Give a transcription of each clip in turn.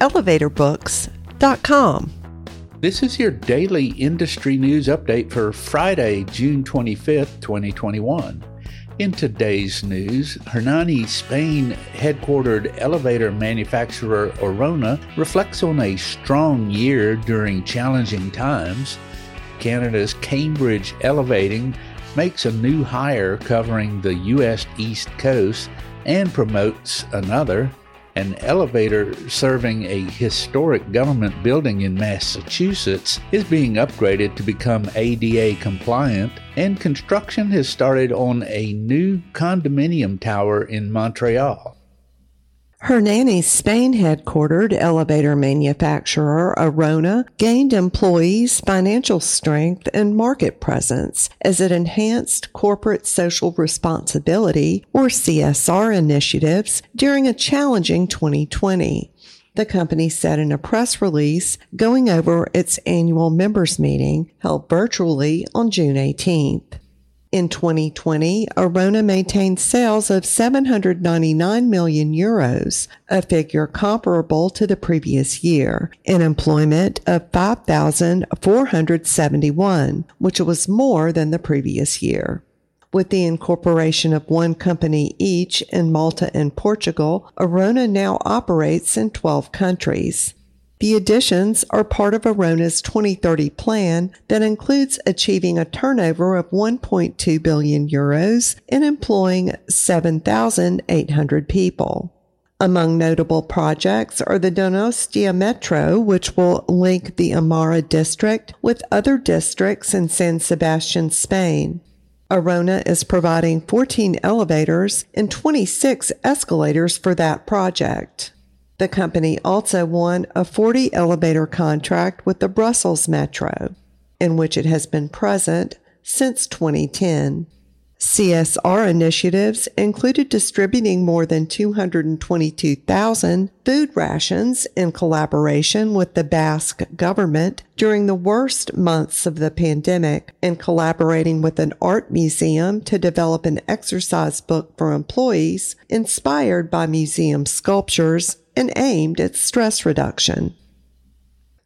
elevatorbooks.com. This is your daily industry news update for Friday, June 25th, 2021. In today's news, Hernani, Spain headquartered elevator manufacturer Orona reflects on a strong year during challenging times. Canada's Cambridge Elevating makes a new hire covering the U.S. East Coast and promotes another an elevator serving a historic government building in Massachusetts is being upgraded to become ADA compliant, and construction has started on a new condominium tower in Montreal. Hernani's Spain headquartered elevator manufacturer Orona gained employees financial strength and market presence as it enhanced corporate social responsibility or CSR initiatives during a challenging 2020. The company said in a press release going over its annual members meeting held virtually on June 18th. In 2020, Orona maintained sales of 799 million euros, a figure comparable to the previous year, and employment of 5,471, which was more than the previous year. With the incorporation of one company each in Malta and Portugal, Orona now operates in 12 countries. The additions are part of Orona's 2030 plan that includes achieving a turnover of 1.2 billion euros and employing 7,800 people. Among notable projects are the Donostia Metro, which will link the Amara district with other districts in San Sebastian, Spain. Orona is providing 14 elevators and 26 escalators for that project. The company also won a 40 elevator contract with the Brussels Metro, in which it has been present since 2010. CSR initiatives included distributing more than 222,000 food rations in collaboration with the Basque government during the worst months of the pandemic and collaborating with an art museum to develop an exercise book for employees inspired by museum sculptures and aimed at stress reduction.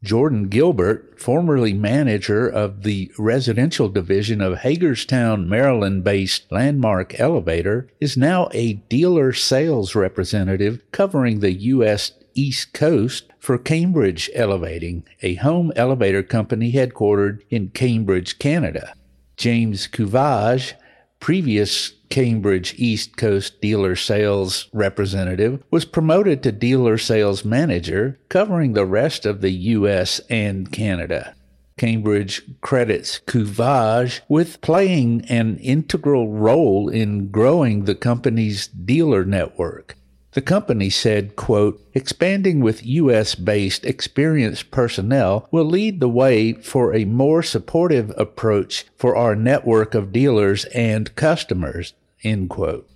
Jordan Gilbert, formerly manager of the residential division of Hagerstown, Maryland based Landmark Elevator, is now a dealer sales representative covering the U.S. East Coast for Cambridge Elevating, a home elevator company headquartered in Cambridge, Canada. James Couvage, previous Cambridge East Coast dealer sales representative, was promoted to dealer sales manager, covering the rest of the U.S. and Canada. Cambridge credits Couvage with playing an integral role in growing the company's dealer network. The company said, quote, expanding with U.S. based experienced personnel will lead the way for a more supportive approach for our network of dealers and customers, end quote.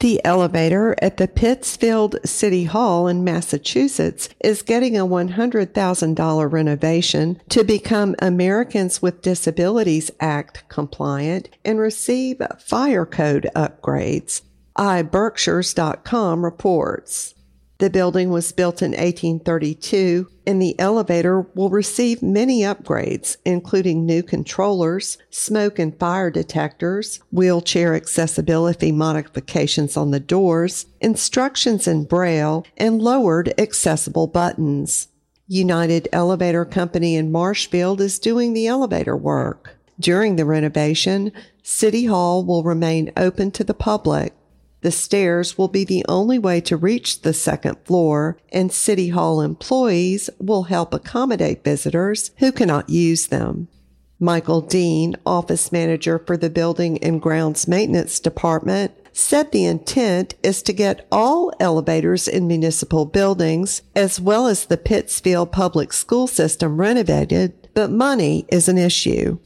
The elevator at the Pittsfield City Hall in Massachusetts is getting a $100,000 renovation to become Americans with Disabilities Act compliant and receive fire code upgrades iBerkshires.com reports. The building was built in 1832 and the elevator will receive many upgrades, including new controllers, smoke and fire detectors, wheelchair accessibility modifications on the doors, instructions in braille, and lowered accessible buttons. United Elevator Company in Marshfield is doing the elevator work. During the renovation, City Hall will remain open to the public the stairs will be the only way to reach the second floor, and City Hall employees will help accommodate visitors who cannot use them. Michael Dean, office manager for the Building and Grounds Maintenance Department, said the intent is to get all elevators in municipal buildings, as well as the Pittsfield public school system renovated, but money is an issue.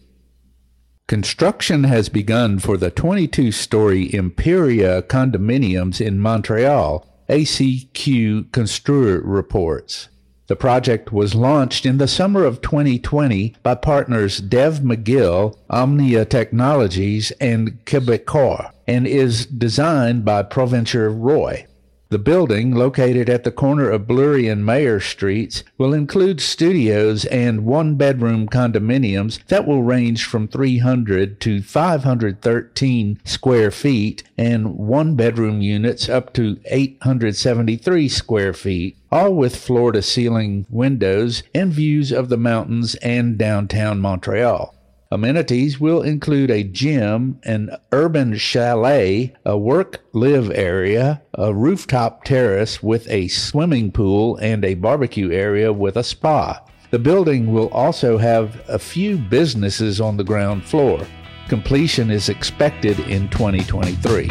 Construction has begun for the 22 story Imperia condominiums in Montreal, ACQ Construire reports. The project was launched in the summer of 2020 by partners Dev McGill, Omnia Technologies, and Quebecor, and is designed by Provencher Roy. The building, located at the corner of Bleury and Mayer Streets, will include studios and one bedroom condominiums that will range from 300 to 513 square feet and one bedroom units up to 873 square feet, all with floor to ceiling windows and views of the mountains and downtown Montreal. Amenities will include a gym, an urban chalet, a work live area, a rooftop terrace with a swimming pool, and a barbecue area with a spa. The building will also have a few businesses on the ground floor. Completion is expected in 2023.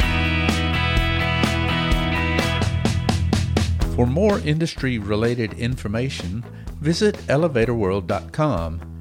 For more industry related information, visit elevatorworld.com